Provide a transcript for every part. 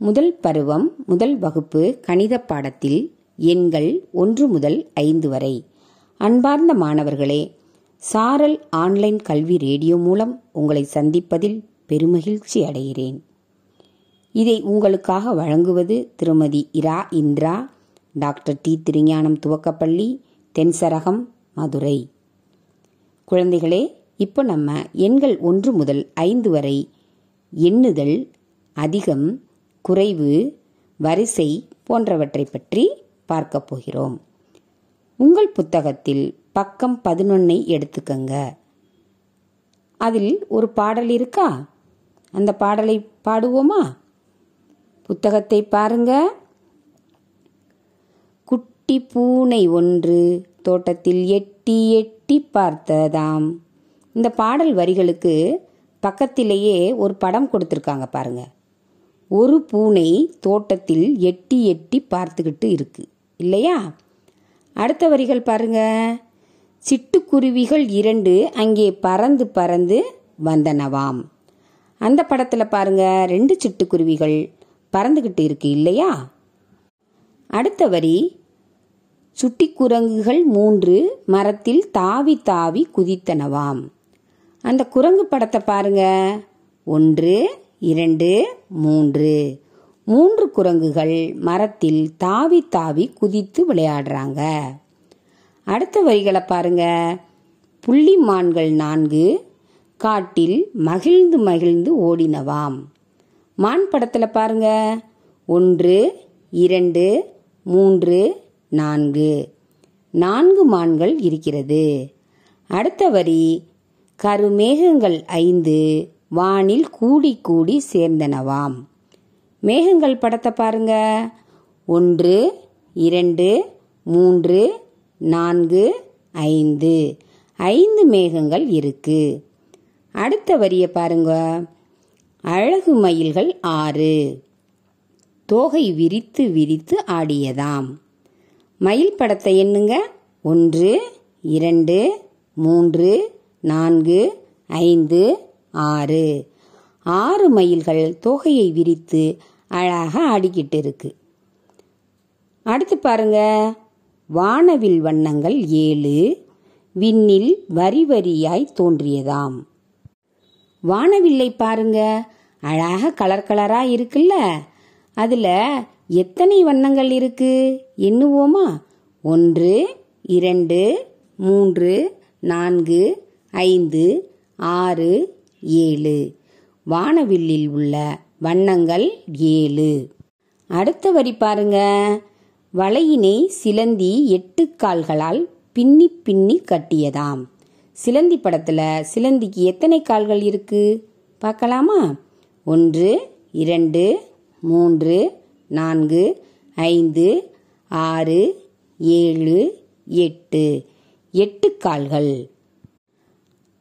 முதல் பருவம் முதல் வகுப்பு கணித பாடத்தில் எண்கள் ஒன்று முதல் ஐந்து வரை. அன்பார்ந்த மாணவர்களே சாரல் ஆன்லைன் கல்வி ரேடியோ மூலம் உங்களை சந்திப்பதில் பெருமகிழ்ச்சி அடைகிறேன். இதை உங்களுக்காக வழங்குவது திருமதி இரா இந்திரா டாக்டர் டி திருஞானம் துவக்கப்பள்ளி தென்சரகம் மதுரை. குழந்தைகளே இப்போ நம்ம எண்கள் ஒன்று முதல் ஐந்து வரை எண்ணுதல் அதிகம் குறைவு வரிசை போன்றவற்றை பற்றி பார்க்க போகிறோம். உங்கள் புத்தகத்தில் பக்கம் பதினொன்னை எடுத்துக்கங்க. அதில் ஒரு பாடல் இருக்கா? அந்த பாடலை பாடுவோமா? புத்தகத்தை பாருங்க. குட்டி பூனை ஒன்று தோட்டத்தில் எட்டி எட்டி பார்த்ததாம். இந்த பாடல் வரிகளுக்கு பக்கத்திலேயே ஒரு படம் கொடுத்துருக்காங்க பாருங்கள் ஒரு பூனை தோட்டத்தில் எட்டி எட்டி பார்த்துக்கிட்டு இருக்கு. இல்லையா? அடுத்த வரிகள் பாருங்க. சிட்டுக்குருவிகள் இரண்டு அங்கே பறந்து பறந்து வந்தனவாம். அந்த படத்தில் பாருங்க ரெண்டு சிட்டுக்குருவிகள் பறந்துக்கிட்டு இருக்கு இல்லையா? அடுத்த வரி சுட்டிக்குரங்குகள் மூன்று மரத்தில் தாவி தாவி குதித்தனவாம். அந்த குரங்கு படத்தை பாருங்க. ஒன்று இரண்டு மூன்று. மூன்று குரங்குகள் மரத்தில் தாவி தாவி குதித்து விளையாடுறாங்க. அடுத்த வரிகளை பாருங்க. புள்ளிமான்கள் நான்கு காட்டில் மகிழ்ந்து மகிழ்ந்து ஓடினவாம். மான் படத்தில் பாருங்க. ஒன்று இரண்டு மூன்று நான்கு. நான்கு மான்கள் இருக்கிறது. அடுத்த வரி கருமேகங்கள் ஐந்து வானில் கூடி கூடி சேர்ந்தனவாம். மேகங்கள் படத்தை பாருங்க. ஒன்று இரண்டு மூன்று நான்கு ஐந்து. ஐந்து மேகங்கள் இருக்கு. அடுத்த வரியை பாருங்க. அழகு மயில்கள் ஆறு. தோகை விரித்து விரித்து ஆடியதாம். மயில் படத்தை எண்ணுங்க. ஒன்று இரண்டு மூன்று நான்கு ஐந்து ஆறு. ஆறு மயில்கள் தோகையை விரித்து அழகாக ஆடிக்கிட்டு இருக்கு அடுத்து பாருங்க. வானவில் வண்ணங்கள் ஏழு. விண்ணில் வரி வரியாய் தோன்றியதாம். வானவில்லை பாருங்க. அழகாக கலர் கலராக இருக்குல்ல. அதில் எத்தனை வண்ணங்கள் இருக்கு? எண்ணுவோமா? ஒன்று இரண்டு மூன்று நான்கு ஐந்து ஆறு ஏழு. வானவில்லில் உள்ள வண்ணங்கள் ஏழு. அடுத்த வரி பாருங்க. வலையினை சிலந்தி எட்டு கால்களால் பின்னி பின்னி கட்டியதாம். சிலந்தி படத்துல சிலந்திக்கு எத்தனை கால்கள் இருக்கு? பார்க்கலாமா? ஒன்று இரண்டு மூன்று நான்கு ஐந்து ஆறு ஏழு எட்டு. எட்டு கால்கள்.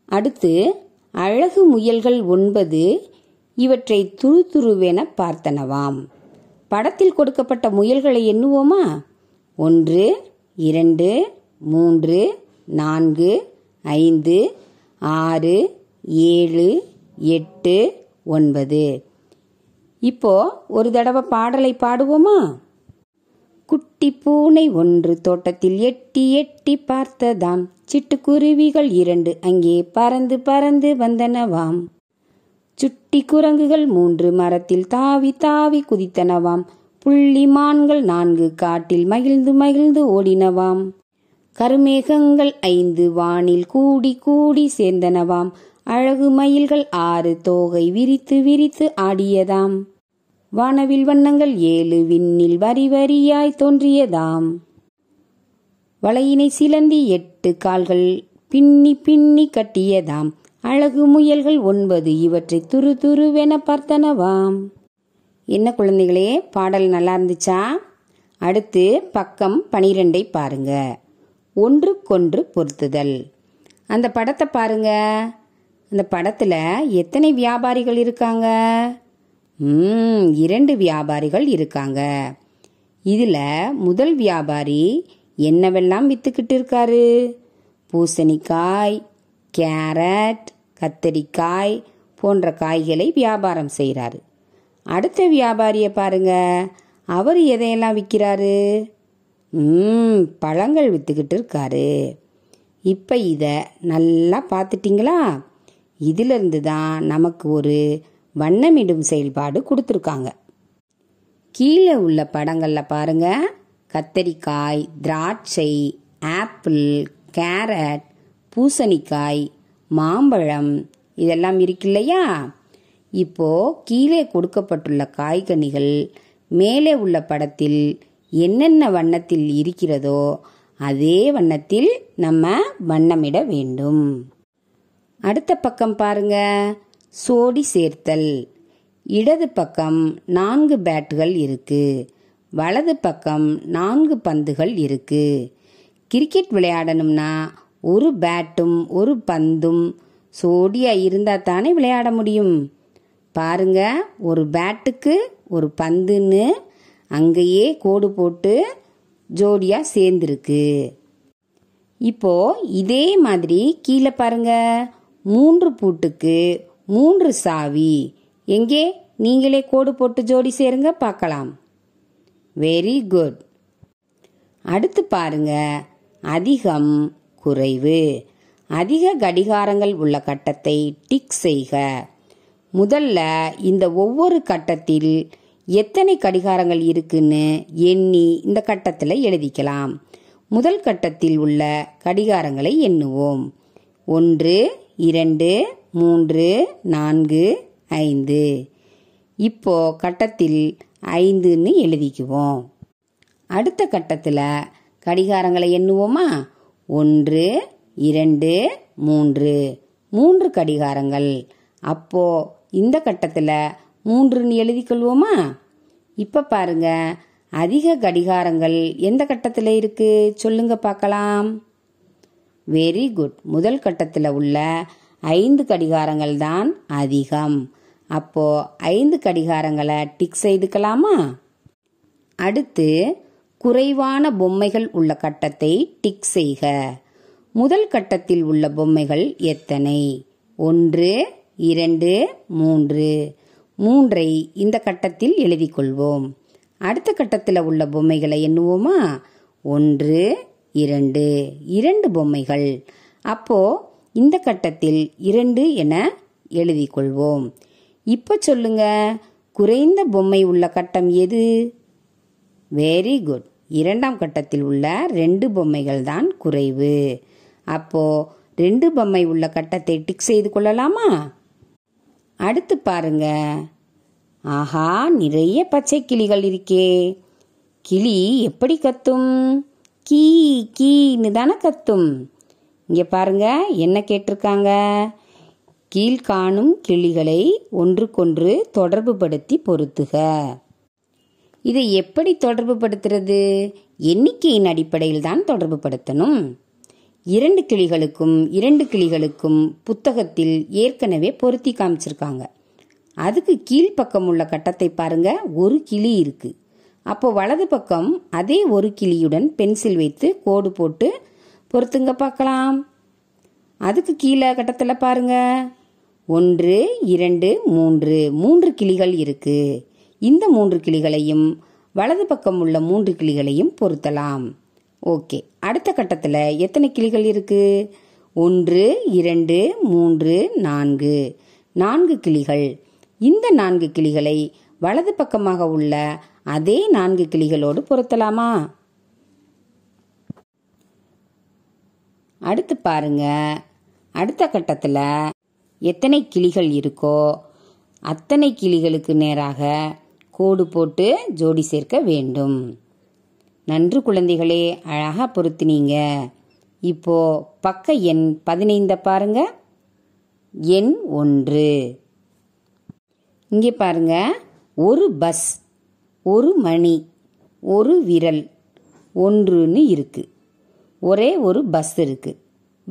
அடுத்து அழகு முயல்கள் ஒன்பது இவற்றை துரு துருவென பார்த்தனவாம். படத்தில் கொடுக்கப்பட்ட முயல்களை எண்ணுவோமா? ஒன்று இரண்டு மூன்று நான்கு ஐந்து ஆறு ஏழு எட்டு ஒன்பது. இப்போ ஒரு தடவை பாடலை பாடுவோமா? குட்டி பூனை ஒன்று தோட்டத்தில் எட்டி எட்டி பார்த்ததாம். சிட்டுக்குருவிகள் இரண்டு அங்கே பறந்து பறந்து வந்தனவாம். சுட்டி குரங்குகள் மூன்று மரத்தில் தாவி தாவி குதித்தனவாம். புள்ளிமான்கள் நான்கு காட்டில் மகிழ்ந்து மகிழ்ந்து ஓடினவாம். கருமேகங்கள் ஐந்து வானில் கூடி கூடி சேர்ந்தனவாம். அழகு மயில்கள் ஆறு தோகை விரித்து விரித்து ஆடியதாம். வானவில் வண்ணங்கள் ஏழு விண்ணில் வரி வரியாய் தோன்றியதாம். வலையினை சிலந்தி எட்டு கால்கள் பின்னி பின்னி கட்டியதாம். அழகு முயல்கள் ஒன்பது இவற்றை துரு துருவென பார்த்தனவாம். என்ன குழந்தைகளே பாடல் நல்லா இருந்துச்சா? அடுத்து பக்கம் பனிரெண்டை பாருங்க. ஒன்றுக்கொன்று பொருத்துதல். அந்த படத்தை பாருங்க. அந்த படத்துல எத்தனை வியாபாரிகள் இருக்காங்க? இரண்டு வியாபாரிகள் இருக்காங்க. இதில் முதல் வியாபாரி என்னவெல்லாம் விற்றுக்கிட்டு இருக்காரு? பூசணிக்காய் கேரட் கத்தரிக்காய் போன்ற காய்களை வியாபாரம் செய்கிறாரு அடுத்த வியாபாரியை பாருங்க. அவர் எதையெல்லாம் விற்கிறாரு? ம் பழங்கள் விற்றுக்கிட்டு இருக்காரு. இப்போ இதை நல்லா பார்த்துட்டிங்களா? இதிலிருந்து தான் நமக்கு ஒரு வண்ணமிடும் செயல்பாடு கொடுத்துருக்காங்க. கீழே உள்ள படங்களில் பாருங்க. கத்தரிக்காய் திராட்சை ஆப்பிள் கேரட் பூசணிக்காய் மாம்பழம் இதெல்லாம் இருக்கு இல்லையா? இப்போ கீழே கொடுக்கப்பட்டுள்ள காய்கனிகள் மேலே உள்ள படத்தில் என்னென்ன வண்ணத்தில் இருக்கிறதோ அதே வண்ணத்தில் நம்ம வண்ணமிட வேண்டும். அடுத்த பக்கம் பாருங்க. சோடி சேர்த்தல். இடது பக்கம் நான்கு பேட்டுகள் இருக்கு. வலது பக்கம் நான்கு பந்துகள் இருக்கு. கிரிக்கெட் விளையாடணும்னா ஒரு பேட்டும் ஒரு பந்தும் சோடியா இருந்தா தானே விளையாட முடியும். பாருங்க ஒரு பேட்டுக்கு ஒரு பந்துன்னு அங்கேயே கோடு போட்டு ஜோடியா சேர்ந்துருக்கு. இப்போ இதே மாதிரி கீழே பாருங்க மூன்று பூட்டுக்கு மூன்று சாவி. எங்கே? நீங்களே கோடு போட்டு ஜோடி சேருங்க பார்க்கலாம். வெரி குட் அடுத்து பாருங்க. அதிகம் குறைவு. அதிக கடிகாரங்கள் உள்ள கட்டத்தை டிக் செய்க. முதல்ல இந்த ஒவ்வொரு கட்டத்தில் எத்தனை கடிகாரங்கள் இருக்குன்னு எண்ணி இந்த கட்டத்தில் எழுதிக்கலாம். முதல் கட்டத்தில் உள்ள கடிகாரங்களை எண்ணுவோம். ஒன்று இரண்டு மூன்று நான்கு ஐந்து. இப்போ கட்டத்தில் ஐந்துன்னு எழுதிக்குவோம். அடுத்த கட்டத்தில் கடிகாரங்களை எண்ணுவோமா? ஒன்று இரண்டு மூன்று. மூன்று கடிகாரங்கள். அப்போ இந்த கட்டத்தில் மூன்றுன்னு எழுதிக்கொள்வோமா? இப்போ பாருங்க அதிக கடிகாரங்கள் எந்த கட்டத்தில் இருக்கு? சொல்லுங்க பார்க்கலாம். வெரி குட் முதல் கட்டத்தில் உள்ள ஐந்து கடிகாரங்கள் தான் அதிகம். அப்போ ஐந்து கடிகாரங்களை டிக் செய்துக்கலாமா? அடுத்து குறைவான பொம்மைகள் உள்ள கட்டத்தை டிக் செய்க. முதல் கட்டத்தில் உள்ள பொம்மைகள் எத்தனை? ஒன்று இரண்டு மூன்று. மூன்றை இந்த கட்டத்தில் எழுதி கொள்வோம் அடுத்த கட்டத்தில் உள்ள பொம்மைகளை எண்ணுவோமா? ஒன்று இரண்டு. இரண்டு பொம்மைகள். அப்போ இந்த கட்டத்தில் இரண்டு என எழுதி கொள்வோம் இப்போ சொல்லுங்க குறைந்த பொம்மை உள்ள கட்டம் எது? வெரி குட் இரண்டாம் கட்டத்தில் உள்ள ரெண்டு பொம்மைகள் தான் குறைவு. அப்போ ரெண்டு பொம்மை உள்ள கட்டத்தை டிக் செய்து கொள்ளலாமா? அடுத்து பாருங்க. ஆஹா நிறைய பச்சை கிளிகள் இருக்கே. கிளி எப்படி கத்தும்? கீ கீன்னு தானே கத்தும். இங்கே பாருங்க என்ன கேட்டிருக்காங்க? கீழ்காணும் கிளிகளை ஒன்றுக்கொன்று தொடர்புபடுத்தி பொருத்துக. இதை எப்படி தொடர்பு படுத்துறது எண்ணிக்கையின் அடிப்படையில் தான் தொடர்பு படுத்தணும் இரண்டு கிளிகளுக்கும் இரண்டு கிளிகளுக்கும் புத்தகத்தில் ஏற்கனவே பொருத்தி காமிச்சிருக்காங்க. அதுக்கு கீழ்ப்பக்கம் உள்ள கட்டத்தை பாருங்க ஒரு கிளி இருக்கு. அப்போ வலது பக்கம் அதே ஒரு கிளியுடன் பென்சில் வைத்து கோடு போட்டு பொருத்துங்க பார்க்கலாம். அதுக்கு கீழே கட்டத்தில் பாருங்க. ஒன்று இரண்டு மூன்று மூன்று கிளிகள் இருக்கு. இந்த மூன்று கிளிகளையும் வலது பக்கம் உள்ள மூன்று கிளிகளையும் பொருத்தலாம். ஓகே அடுத்த கட்டத்தில் எத்தனை கிளிகள் இருக்கு? ஒன்று இரண்டு மூன்று நான்கு. நான்கு கிளிகள். இந்த நான்கு கிளிகளை வலது பக்கமாக உள்ள அதே நான்கு கிளிகளோடு பொருத்தலாமா? அடுத்து பாருங்க. அடுத்த கட்டத்தில் எத்தனை கிளிகள் இருக்கோ அத்தனை கிளிகளுக்கு நேராக கோடு போட்டு ஜோடி சேர்க்க வேண்டும். நன்று குழந்தைகளே அழகாக பொருத்தினீங்க. இப்போ பக்க எண் பதினைந்த பாருங்க. எண் ஒன்று. இங்கே பாருங்க. ஒரு பஸ் ஒரு மணி ஒரு விரல் ஒன்றுன்னு இருக்குது ஒரே ஒரு பஸ் இருக்கு.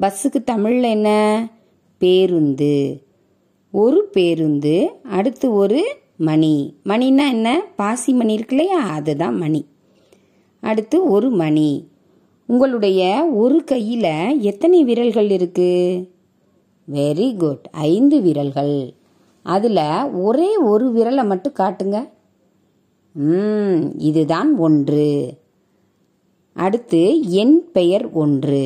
பஸ்ஸுக்கு தமிழில் என்ன? பேருந்து. ஒரு பேருந்து அடுத்து ஒரு மணி. மணின்னா என்ன? பாசி மணி இருக்கு இல்லையா? அதுதான் மணி. அடுத்து ஒரு மணி. உங்களுடைய ஒரு கையில் எத்தனை விரல்கள் இருக்கு? வெரி குட் ஐந்து விரல்கள். அதில் ஒரே ஒரு விரலை மட்டும் காட்டுங்க. ம் இதுதான் ஒன்று. அடுத்து என் பெயர் ஒன்று.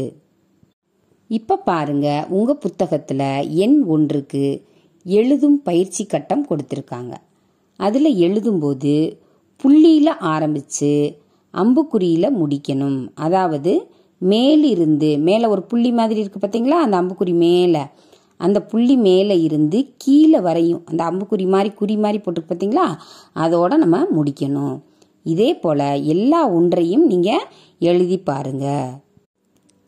இப்போ பாருங்க உங்க புத்தகத்தில் எண் ஒன்றுக்கு எழுதும் பயிற்சி கட்டம் கொடுத்துருக்காங்க. அதில் எழுதும்போது புள்ளியில் ஆரம்பித்து அம்புக்குறியில் முடிக்கணும். அதாவது மேலிருந்து மேலே ஒரு புள்ளி மாதிரி இருக்கு பார்த்தீங்களா அந்த அம்புக்குறி மேலே. அந்த புள்ளி மேலே இருந்து கீழே வரையும் அந்த அம்புக்குறி மாதிரி குறி மாதிரி போட்டுருக்கு பார்த்தீங்களா அதோட நம்ம முடிக்கணும். இதே போல் எல்லா ஒன்றையும் நீங்கள் எழுதி பாருங்க.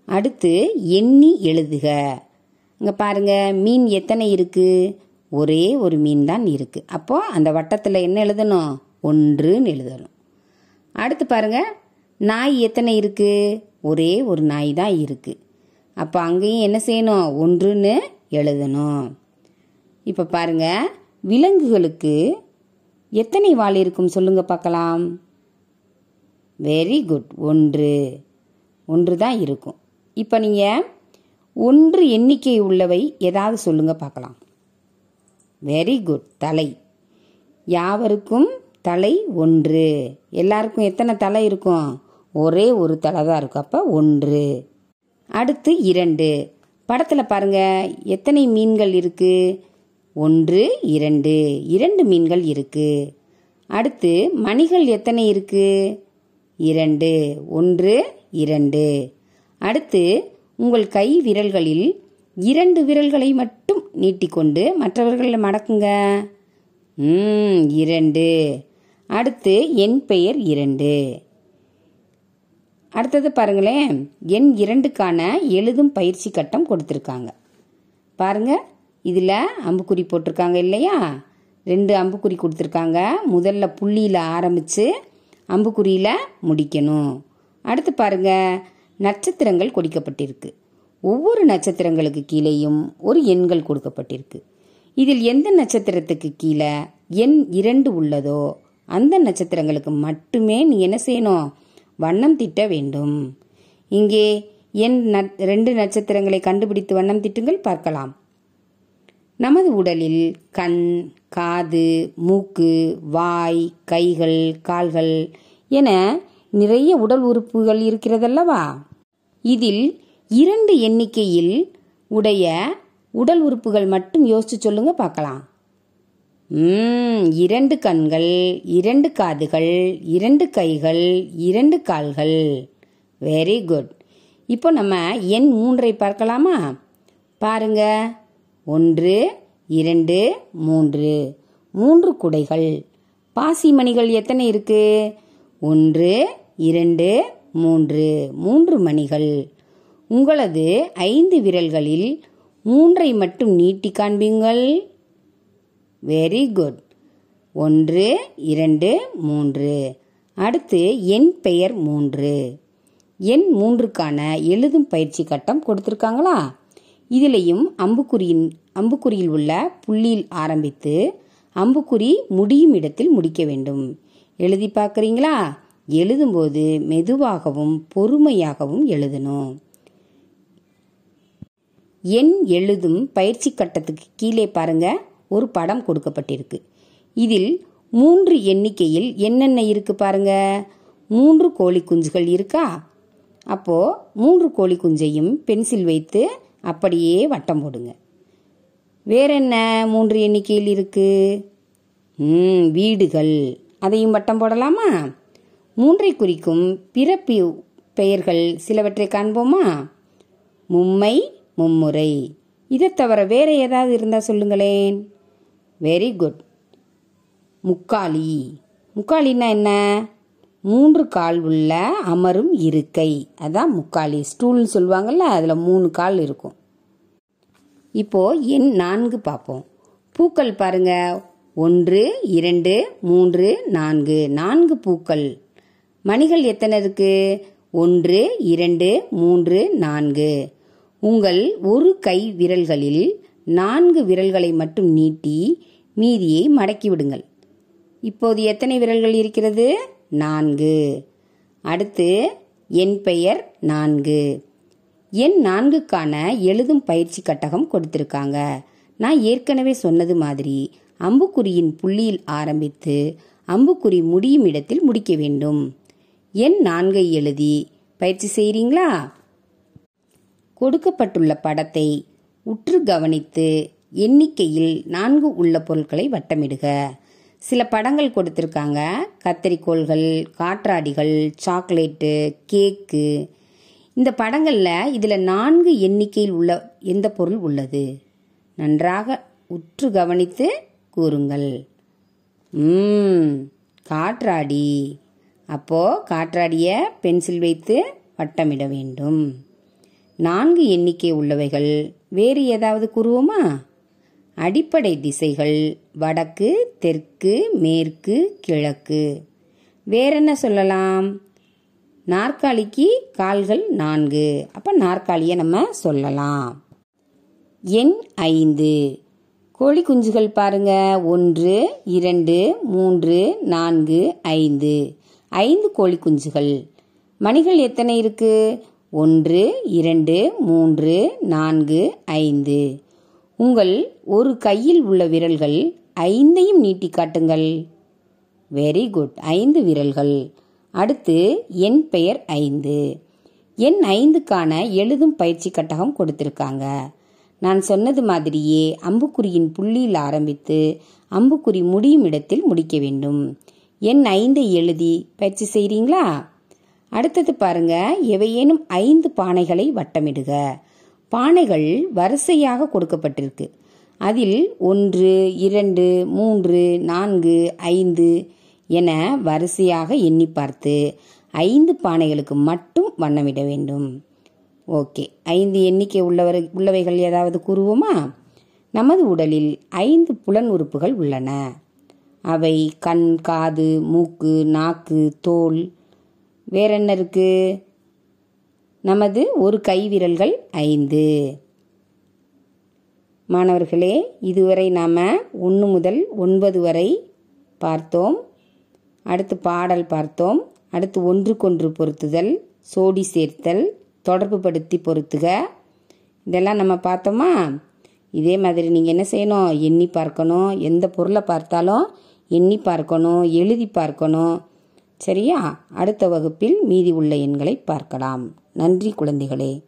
அடுத்து எண்ணி எழுதுக. இங்கே பாருங்க மீன் எத்தனை இருக்கு? ஒரே ஒரு மீன் தான் இருக்கு. அப்போ அந்த வட்டத்தில் என்ன எழுதணும்? ஒன்றுன்னு எழுதணும். அடுத்து பாருங்க நாய் எத்தனை இருக்கு? ஒரே ஒரு நாய் தான் இருக்கு. அப்போ அங்கேயும் என்ன செய்யணும்? ஒன்றுன்னு எழுதணும். இப்போ பாருங்க விலங்குகளுக்கு எத்தனை வால் இருக்கும் சொல்லுங்க பார்க்கலாம். வெரி குட் ஒன்று. ஒன்று தான் இருக்கும். இப்போ நீங்கள் ஒன்று எண்ணிக்கை உள்ளவை ஏதாவது சொல்லுங்க பார்க்கலாம். வெரி குட் தலை. யாவருக்கும் தலை ஒன்று. எல்லாருக்கும் எத்தனை தலை இருக்கும்? ஒரே ஒரு தலை தான் இருக்கும். அப்போ ஒன்று. அடுத்து இரண்டு. படத்தில் பாருங்கள் எத்தனை மீன்கள் இருக்குது ஒன்று இரண்டு. இரண்டு மீன்கள் இருக்கு. அடுத்து மணிகள் எத்தனை இருக்கு? இரண்டு. ஒன்று இரண்டு. அடுத்து உங்கள் கை விரல்களில் இரண்டு விரல்களை மட்டும் நீட்டிக்கொண்டு மற்றவர்களை மடக்குங்க. ம் இரண்டு. அடுத்து என் பெயர் இரண்டு. அடுத்தது பாருங்களேன். எண் இரண்டுக்கான எழுதும் பயிற்சி கட்டம் கொடுத்துருக்காங்க. பாருங்கள் இதில் அம்புக்குறி போட்டிருக்காங்க இல்லையா? ரெண்டு அம்புக்குறி கொடுத்துருக்காங்க. முதல்ல புள்ளியில் ஆரம்பித்து அம்புக்குறியில் முடிக்கணும். அடுத்து பாருங்க நட்சத்திரங்கள் கொடுக்கப்பட்டிருக்கு. ஒவ்வொரு நட்சத்திரங்களுக்கு கீழேயும் ஒரு எண்கள் கொடுக்கப்பட்டிருக்கு. இதில் எந்த நட்சத்திரத்துக்கு கீழே எண் இரண்டு உள்ளதோ அந்த நட்சத்திரங்களுக்கு மட்டுமே நீ என்ன செய்யணும்? வண்ணம் திட்ட வேண்டும். இங்கே எண் நட்- ரெண்டு நட்சத்திரங்களை கண்டுபிடித்து வண்ணம் திட்டுங்கள் பார்க்கலாம். நமது உடலில் கண் காது மூக்கு வாய் கைகள் கால்கள் என நிறைய உடல் உறுப்புகள் இருக்கிறதல்லவா? இதில் இரண்டு எண்ணிக்கையில் உடைய உடல் உறுப்புகள் மட்டும் யோசிச்சு சொல்லுங்க பார்க்கலாம். இரண்டு கண்கள் இரண்டு காதுகள் இரண்டு கைகள் இரண்டு கால்கள். வெரி குட் இப்போ நம்ம எண் மூன்றை பார்க்கலாமா? பாருங்க. ஒன்று இரண்டு மூன்று. மூன்று குடைகள். பாசிமணிகள் எத்தனை இருக்கு? ஒன்று இரண்டு மூன்று. மூன்று மணிகள். உங்களது ஐந்து விரல்களில் மூன்றை மட்டும் நீட்டி காண்பீங்கள். வெரி குட் ஒன்று இரண்டு மூன்று. அடுத்து என் பெயர் மூன்று. எண் மூன்றுக்கான எழுதும் பயிற்சி கட்டம் கொடுத்துருக்காங்களா? இதிலையும் அம்புக்குறியின் அம்புக்குறியில் உள்ள புள்ளியில் ஆரம்பித்து அம்புக்குறி முடியும் இடத்தில் முடிக்க வேண்டும். எழுதி பார்க்குறீங்களா? எழுதும்போது மெதுவாகவும் பொறுமையாகவும் எழுதணும். எண் எழுதும் பயிற்சி கட்டத்துக்கு கீழே பாருங்க. ஒரு படம் கொடுக்கப்பட்டிருக்கு. இதில் மூன்று எண்ணிக்கையில் என்னென்ன இருக்கு பாருங்க? மூன்று கோழி குஞ்சுகள் இருக்கா? அப்போ மூன்று கோழி குஞ்சையும் பென்சில் வைத்து அப்படியே வட்டம் போடுங்க. வேற என்ன மூன்று எண்ணிக்கையில் இருக்கு? ம் வீடுகள். அதையும் வட்டம் போடலாமா? மூன்றை குறிக்கும் பிறப்பு பெயர்கள் சிலவற்றை காண்போமா? மும்மை மும்முறை. இதை தவிர வேற ஏதாவது இருந்தால் சொல்லுங்களேன். Very good முக்காலி. முக்காலின்னா என்ன? மூன்று கால் உள்ள அமரும் இருக்கை. அதான் முக்காலி. ஸ்டூல்னு சொல்லுவாங்கள்ல அதில் மூணு கால் இருக்கும். இப்போ எண் நான்கு பார்ப்போம். பூக்கள் பாருங்க. ஒன்று இரண்டு மூன்று நான்கு. நான்கு பூக்கள். மணிகள் எத்தனை இருக்கு? ஒன்று இரண்டு மூன்று நான்கு. உங்கள் ஒரு கை விரல்களில் நான்கு விரல்களை மட்டும் நீட்டி மீதியை மடக்கி விடுங்கள். இப்போது எத்தனை விரல்கள் இருக்கிறது? நான்கு. அடுத்து என் பெயர் நான்கு. என் நான்குக்கான எழுதும் பயிற்சி கட்டகம் கொடுத்திருக்காங்க. நான் ஏற்கனவே சொன்னது மாதிரி அம்புக்குறியின் புள்ளியில் ஆரம்பித்து அம்புக்குறி முடியும் இடத்தில் முடிக்க வேண்டும். என் நான்கை எழுதி பயிற்சி செய்கிறீங்களா கொடுக்கப்பட்டுள்ள படத்தை உற்று கவனித்து எண்ணிக்கையில் நான்கு உள்ள பொருட்களை வட்டமிடுக. சில படங்கள் கொடுத்துருக்காங்க. கத்தரிக்கோள்கள் காற்றாடிகள் சாக்லேட்டு கேக்கு. இந்த படங்களில் இதில் நான்கு எண்ணிக்கையில் உள்ள எந்த பொருள் உள்ளது? நன்றாக உற்று கவனித்து கூறுங்கள். ம் காற்றாடி. அப்போ காற்றாடியை பென்சில் வைத்து வட்டமிட வேண்டும். நான்கு எண்ணிக்கை உள்ளவைகள் வேறு ஏதாவது கூறுவோமா? அடிப்படை திசைகள் வடக்கு தெற்கு மேற்கு கிழக்கு. வேறென்ன சொல்லலாம்? நாற்காலிக்கு கால்கள் நான்கு. அப்போ நாற்காலியை நம்ம சொல்லலாம். எண் ஐந்து. கோழி குஞ்சுகள் பாருங்க. ஒன்று இரண்டு மூன்று நான்கு ஐந்து. ஐந்து கோழி குஞ்சுகள். மணிகள் எத்தனை இருக்கு? ஒன்று இரண்டு மூன்று நான்கு ஐந்து. உங்கள் ஒரு கையில் உள்ள விரல்கள் ஐந்தையும் நீட்டி காட்டுங்கள். வெரி குட் ஐந்து விரல்கள். அடுத்து என் பெயர் ஐந்து. என் ஐந்துக்கான எழுதும் பயிற்சி கட்டகம் கொடுத்திருக்காங்க. நான் சொன்னது மாதிரியே அம்புக்குறியின் புள்ளியில் ஆரம்பித்து அம்புக்குறி முடியும் இடத்தில் முடிக்க வேண்டும். என் ஐந்தை எழுதி பயிற்சி செய்கிறீங்களா அடுத்தது பாருங்க எவையேனும் ஐந்து பானைகளை வட்டமிடுக. பானைகள் வரிசையாக கொடுக்கப்பட்டிருக்கு. அதில் ஒன்று இரண்டு மூன்று நான்கு ஐந்து என வரிசையாக எண்ணி பார்த்து ஐந்து பானைகளுக்கு மட்டும் வண்ணமிட வேண்டும். ஓகே. ஐந்து எண்ணிக்கை உள்ளவர் உள்ளவைகள் ஏதாவது கூறுவோமா? நமது உடலில் ஐந்து புலன் உறுப்புகள் உள்ளன. அவை கண் காது மூக்கு நாக்கு தோல். வேறென்ன இருக்கு? நமது ஒரு கை விரல்கள் ஐந்து. மாணவர்களே இதுவரை நாம் ஒன்று முதல் ஒன்பது வரை பார்த்தோம். அடுத்து பாடல் பார்த்தோம். அடுத்து ஒன்றுக்கொன்று பொருத்துதல் சோடி சேர்த்தல் தொடர்பு படுத்தி பொருத்துக. இதெல்லாம் நம்ம பார்த்தோமா? இதே மாதிரி நீங்கள் என்ன செய்யணும்? எண்ணி பார்க்கணும். எந்த பொருளை பார்த்தாலும் எண்ணி பார்க்கணும் எழுதி பார்க்கணும். சரியா? அடுத்த வகுப்பில் மீதி உள்ள எண்களை பார்க்கலாம். நன்றி குழந்தைகளே.